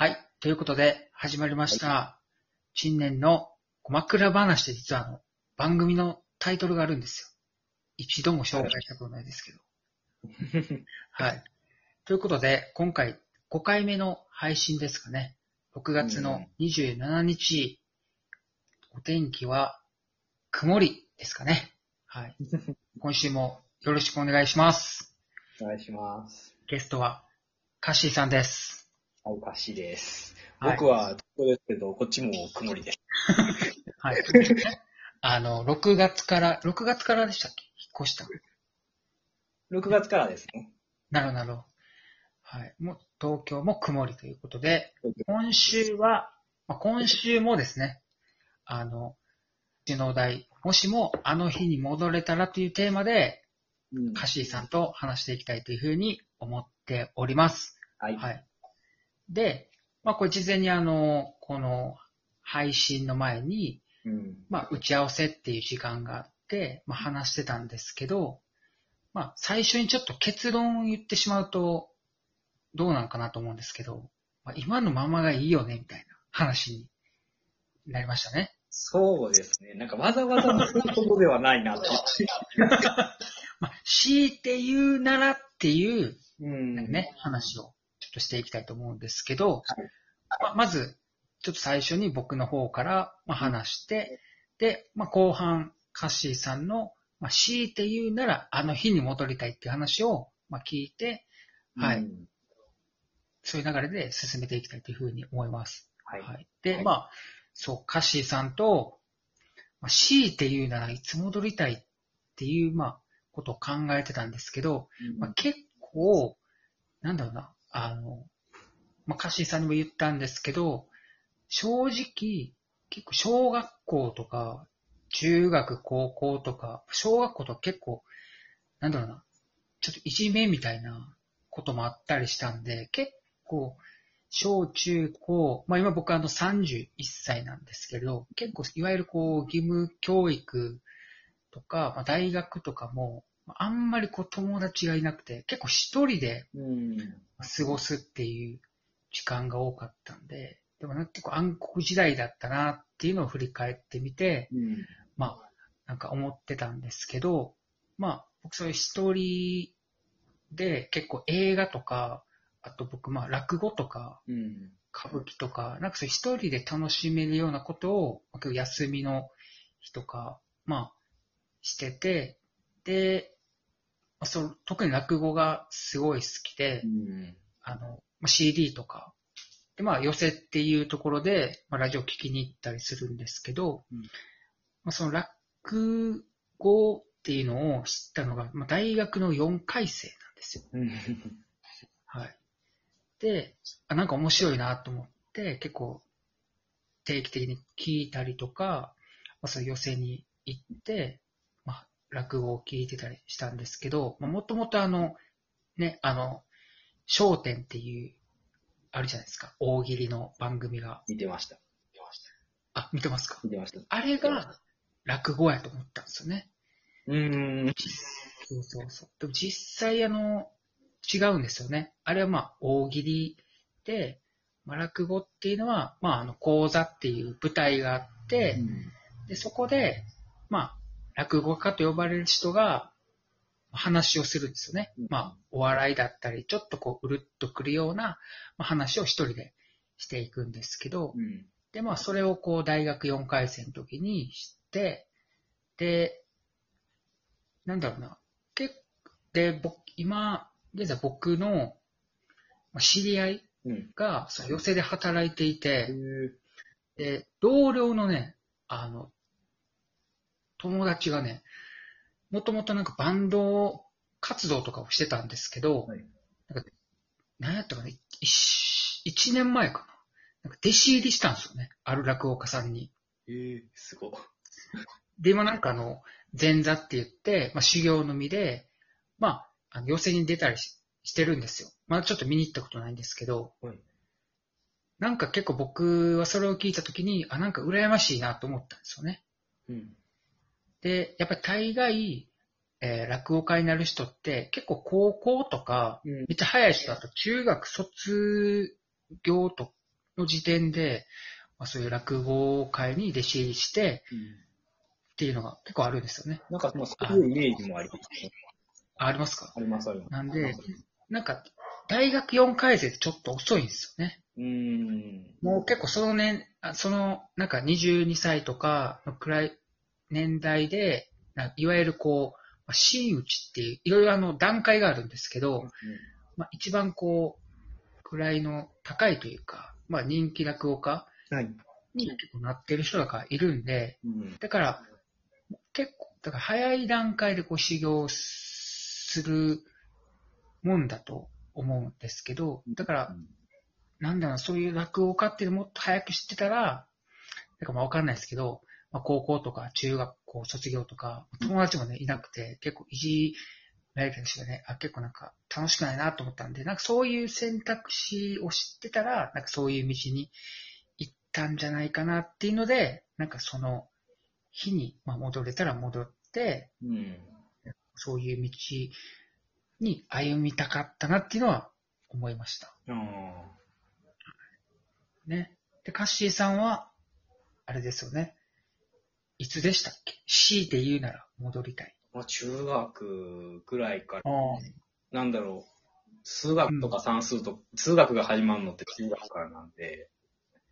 はい。ということで、始まりました。新年の枕話って実はあの、番組のタイトルがあるんですよ。一度も紹介したことないですけど。はい。ということで、今回5回目の配信ですかね。6月の27日、お天気は曇りですかね。はい。今週もよろしくお願いします。お願いします。ゲストはカッシーさんです。はい、カッシーです。はい僕は東京ですけど、こっちも曇りです。はい。あの、6月から、6月からでしたっけ？引っ越した。6月からですね。なるほどなるほど。はい。もう東京も曇りということで、今週は、まあ、今週もですね、あの、うちのお題、もしもあの日に戻れたらというテーマで、うんカッシーさんと話していきたいというふうに思っております。はい。はい。で、まあ、これ事前にあの、この配信の前に、うん。まあ、打ち合わせっていう時間があって、まあ、話してたんですけど、まあ、最初にちょっと結論を言ってしまうと、どうなのかなと思うんですけど、まあ、今のままがいいよね、みたいな話になりましたね。そうですね。なんかわざわざそういうことではないなと。まあ、強いて言うならっていう、うん。ね、話をちょっとしていきたいと思うんですけど、はいまあ、まず、ちょっと最初に僕の方からまあ話して、で、まあ、後半、カッシーさんの、まあ、強いて言うなら、あの日に戻りたいっていう話を、まあ、聞いて、はいうんそういう流れで進めていきたいというふうに思います。はい。はい。で、はいまあ、そう、カッシーさんと、まあ、強いて言うならいつ戻りたいっていう、まあ、ことを考えてたんですけど、まあ、結構、なんだろうな、あの、まあ、カシーさんにも言ったんですけど、正直、結構小学校とか、中学、高校とか、小学校とか結構、なんだろうな、ちょっといじめみたいなこともあったりしたんで、結構、小中高、まあ今僕あの31歳なんですけど、結構いわゆるこう義務教育とか、まあ、大学とかも、ああんまりこう友達がいなくて、結構一人でうん。過ごすっていう時間が多かったんで、でもなんか結構暗黒時代だったなっていうのを振り返ってみて、うん。まあ、なんか思ってたんですけど、まあ、僕そういう一人で結構映画とか、あと僕まあ落語とかうん。歌舞伎とか、なんかそういう一人で楽しめるようなことを、休みの日とか、まあ、してて、で、まあそう特に落語がすごい好きで、うん。あの、まあ、CD とか、で、まあ、寄せっていうところで、まあ、ラジオ聞きに行ったりするんですけど、うんまあ、その落語っていうのを知ったのが、まあ、大学の4回生なんですよ。うん。はい。で、あなんか面白いなと思って、結構定期的に聞いたりとか、まあ、そういう寄せに行って、まあ、落語を聞いてたりしたんですけど、まあ、もともとあの、ね、あの、笑点っていう、あるじゃないですか。大喜利の番組が。見てました。あ、見てますか？見てました。あれが落語やと思ったんですよね。うん。そうそうそう。でも実際あの、違うんですよね。あれはまあ、大喜利で、まあ、落語っていうのは、まあ、あの、講座っていう舞台があって、で、そこで、まあ、落語家と呼ばれる人が話をするんですよね。うんまあ、お笑いだったり、ちょっとこう、うるっとくるような、まあ、話を一人でしていくんですけど、うん。で、まあ、それをこう、大学4回生の時に知って、で、なんだろうな、結で、僕、今、現在僕のまあ知り合いうん。が、寄せで働いていて、へで、同僚のね、あの、友達がね、もともとなんかバンド活動とかをしてたんですけど、はいなんか、何やったかな、一一年前かな。なんか弟子入りしたんですよね。ある落語家さんに。えー、すごい。で、今なんかあの、前座って言って、まあ修行の身で、まあ、あの寄席に出たりししてるんですよ。まあちょっと見に行ったことないんですけど、はいなんか結構僕はそれを聞いたときに、あ、なんか羨ましいなと思ったんですよね。うん。で、やっぱり大概、えー落語家になる人って結構高校とか、うんめっちゃ早い人だと中学卒業との時点で、まあ、そういう落語会に弟子入りしてっていうのが結構あるんですよね。なんか、まあ、そういうイメージもありますね。あありますか？あります、あります。なんで、なんか、大学4回生ってちょっと遅いんですよね。うーん。もう結構その年、あその、なんか22歳とかのくらい年代で、ないわゆるこう、まあ真打ちっていう、いろいろあの段階があるんですけど、まあ一番こう、位の高いというか、まあ人気落語家はい。に結構なってる人がいるんで、うん。だから、結構、だから早い段階でこう修行するもんだと思うんですけど、だから、なんだろう、そういう落語家っていうのもっと早く知ってたら、なんかまあわかんないですけど、まあ高校とか中学校卒業とか、友達もね、いなくて、結構いじられたりしてね、あ、結構なんか楽しくないなと思ったんで、なんかそういう選択肢を知ってたら、なんかそういう道に行ったんじゃないかなっていうので、なんかその日に、まあ、戻れたら戻って、うん。そういう道に歩みたかったなっていうのは思いました。あね。で、カッシーさんは、あれですよね。いつでしたっけ？強いて言うなら戻りたい。まあ、中学ぐらいから、あなんだろう、数学とか算数と、数学が始まるのって中学からなんで、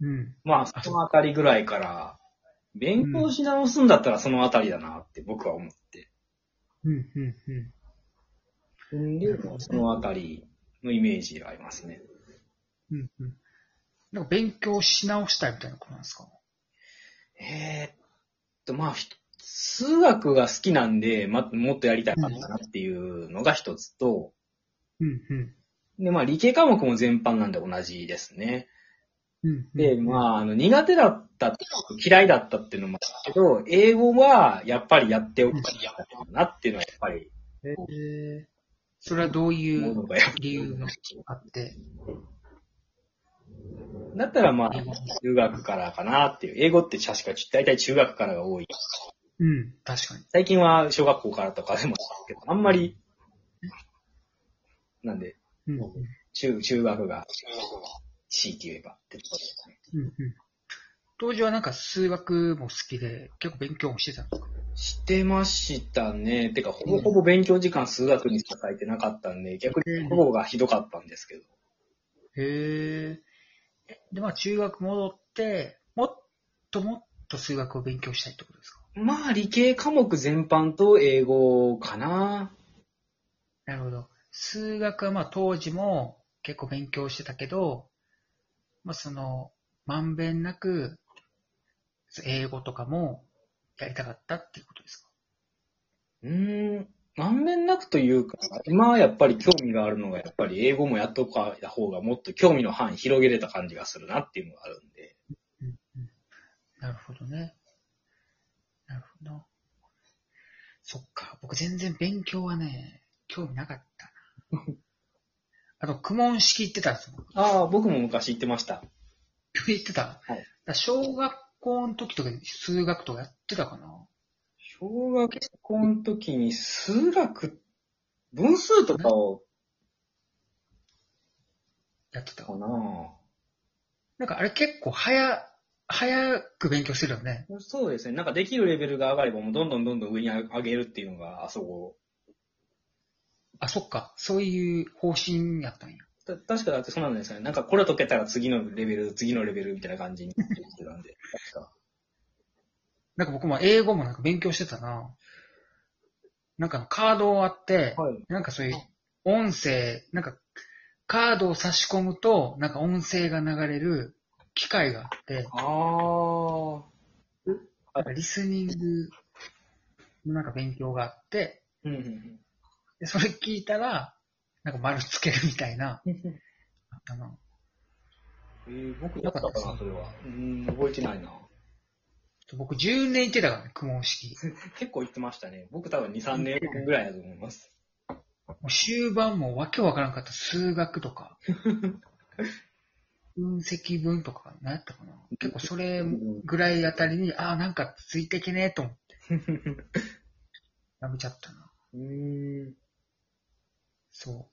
うん。まあ、そのあたりぐらいから、勉強し直すんだったらそのあたりだなって僕は思って。うん、うん、うん。で、そのあたりのイメージがありますね。うん、うん。なんか勉強し直したいみたいなことなんですか？えーっと、まあ、ひ数学が好きなんで、ま、もっとやりたかったなっていうのが一つと、うん、うん。で、まあ、理系科目も全般なんで同じですね。うん。で、まあ、あの、苦手だった嫌いだったっていうのもあるけど、英語はやっぱりやっておきたいなっていうのはやっぱり、えー、それはどういう理由があって、だったらまあ中学からかなっていう。英語って確か大体中学からが多い。うん、確かに。最近は小学校からとかでもけど、あんまり、なんで、うん、うん、中、中学が、強いて言えばってとこですね。うん。当時はなんか数学も好きで、結構勉強もしてたんですか？してましたね。てか、ほぼほぼ勉強時間数学にしか書いてなかったんで、逆にほぼがひどかったんですけど。へえ。で、まあ中学戻って、もっともっと数学を勉強したいってことですか？まあ、理系科目全般と英語かな。なるほど。数学はまあ当時も結構勉強してたけど、まあその、まんべんなく、英語とかもやりたかったっていうことですか？うーん、まんべんなくというか、今はやっぱり興味があるのが、やっぱり英語もやっとかた方がもっと興味の範囲広げれた感じがするなっていうのがあるんで。うんうんなるほどね。なるほど。そっか。僕全然勉強はね、興味なかったな。あと、苦問式行ってたんですよ。ああ、僕も昔言ってました。言ってた？はい小学校の時とかに数学とかやってたかな小学校の時に数学、分数とかを、やってたか。ななんかあれ結構早、早く勉強してるよね。そうですね。なんかできるレベルが上がればもうどんどんどんどん上に上げるっていうのが、あそこ。あ、そっか。そういう方針やったんや。た確かだってそうなんですよね。なんかこれ解けたら次のレベル、次のレベルみたいな感じになってたんで。確か。なんか僕も英語もなんか勉強してたな。なんかカードあって、はい。なんかそういう音声、なんかカードを差し込むと、なんか音声が流れる機械があって、ああ。なんかリスニングのなんか勉強があって、うんうんでそれ聞いたら、なんか丸つけるみたいな、うん。あったな。えー、僕だったかな、それは。うん、覚えてないな。僕10年行ってたからね、苦問式。結構言ってましたね。僕多分2、3年ぐらいだと思います。もう終盤もわけわからんかった数学とか、分析分とか、何やったかな。結構それぐらいあたりに、ああ、なんかついてけねえと思って、やめちゃったな。うーん。そう。っ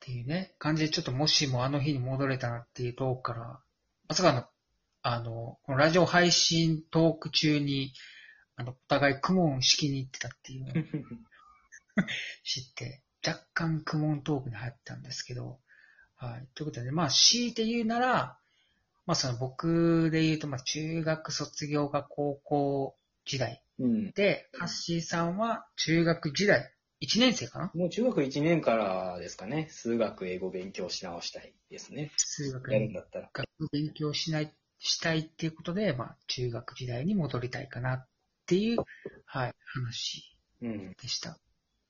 ていうね、感じでちょっともしもあの日に戻れたなっていうとこからまさかの、あの、このラジオ配信トーク中に、あの、お互いクモン式に行ってたっていうのを 知って、若干クモントークに入ったんですけど、はい。ということで、まあ、強いて言うなら、まあ、その僕で言うと、まあ、中学卒業が高校時代うん。で、ハッシーさんは中学時代、1年生かな？もう中学1年からですかね、数学、英語勉強し直したいですね。数学にやるんだったら。学勉強しない、したいっていうことで、まあ、中学時代に戻りたいかなっていう、はい、話うん。でした。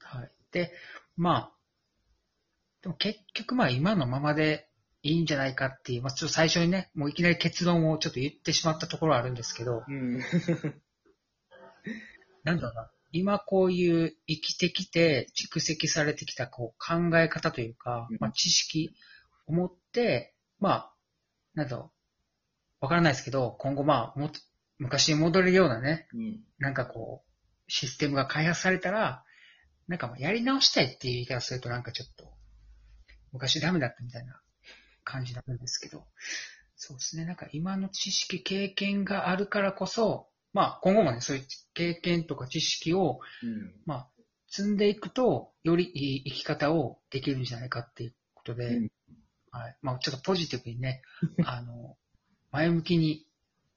はい。で、まあ、でも結局まあ今のままでいいんじゃないかっていう、まあちょっと最初にね、もういきなり結論をちょっと言ってしまったところはあるんですけど、うん。なんだろうな、今こういう生きてきて蓄積されてきたこう考え方というかうん、まあ知識を持って、まあ、なんだろう、わからないですけど、今後まあも昔に戻れるようなね、うん。なんかこう、システムが開発されたら、なんかまあやり直したいっていう言い方するとなんかちょっと、昔ダメだったみたいな感じなんですけど、そうですね。なんか今の知識、経験があるからこそ、まあ今後もね、そういう経験とか知識を、うん。まあ積んでいくと、よりいい生き方をできるんじゃないかっていうことで、うんはい。まあちょっとポジティブにね、あの、前向きに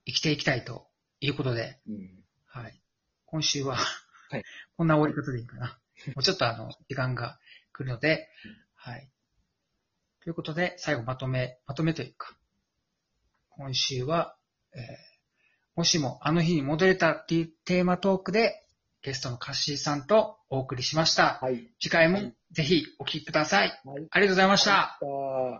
生きていきたいということで、うん。はい。今週は、はい こんな終わり方でいいかな。もうちょっとあの、時間が来るので、はい。ということで、最後まとめ、まとめというか、今週は、えーもしもあの日に戻れたっていうテーマトークで、ゲストのカッシーさんとお送りしました。はい。次回もぜひお聞きください。はい。ありがとうございました。あ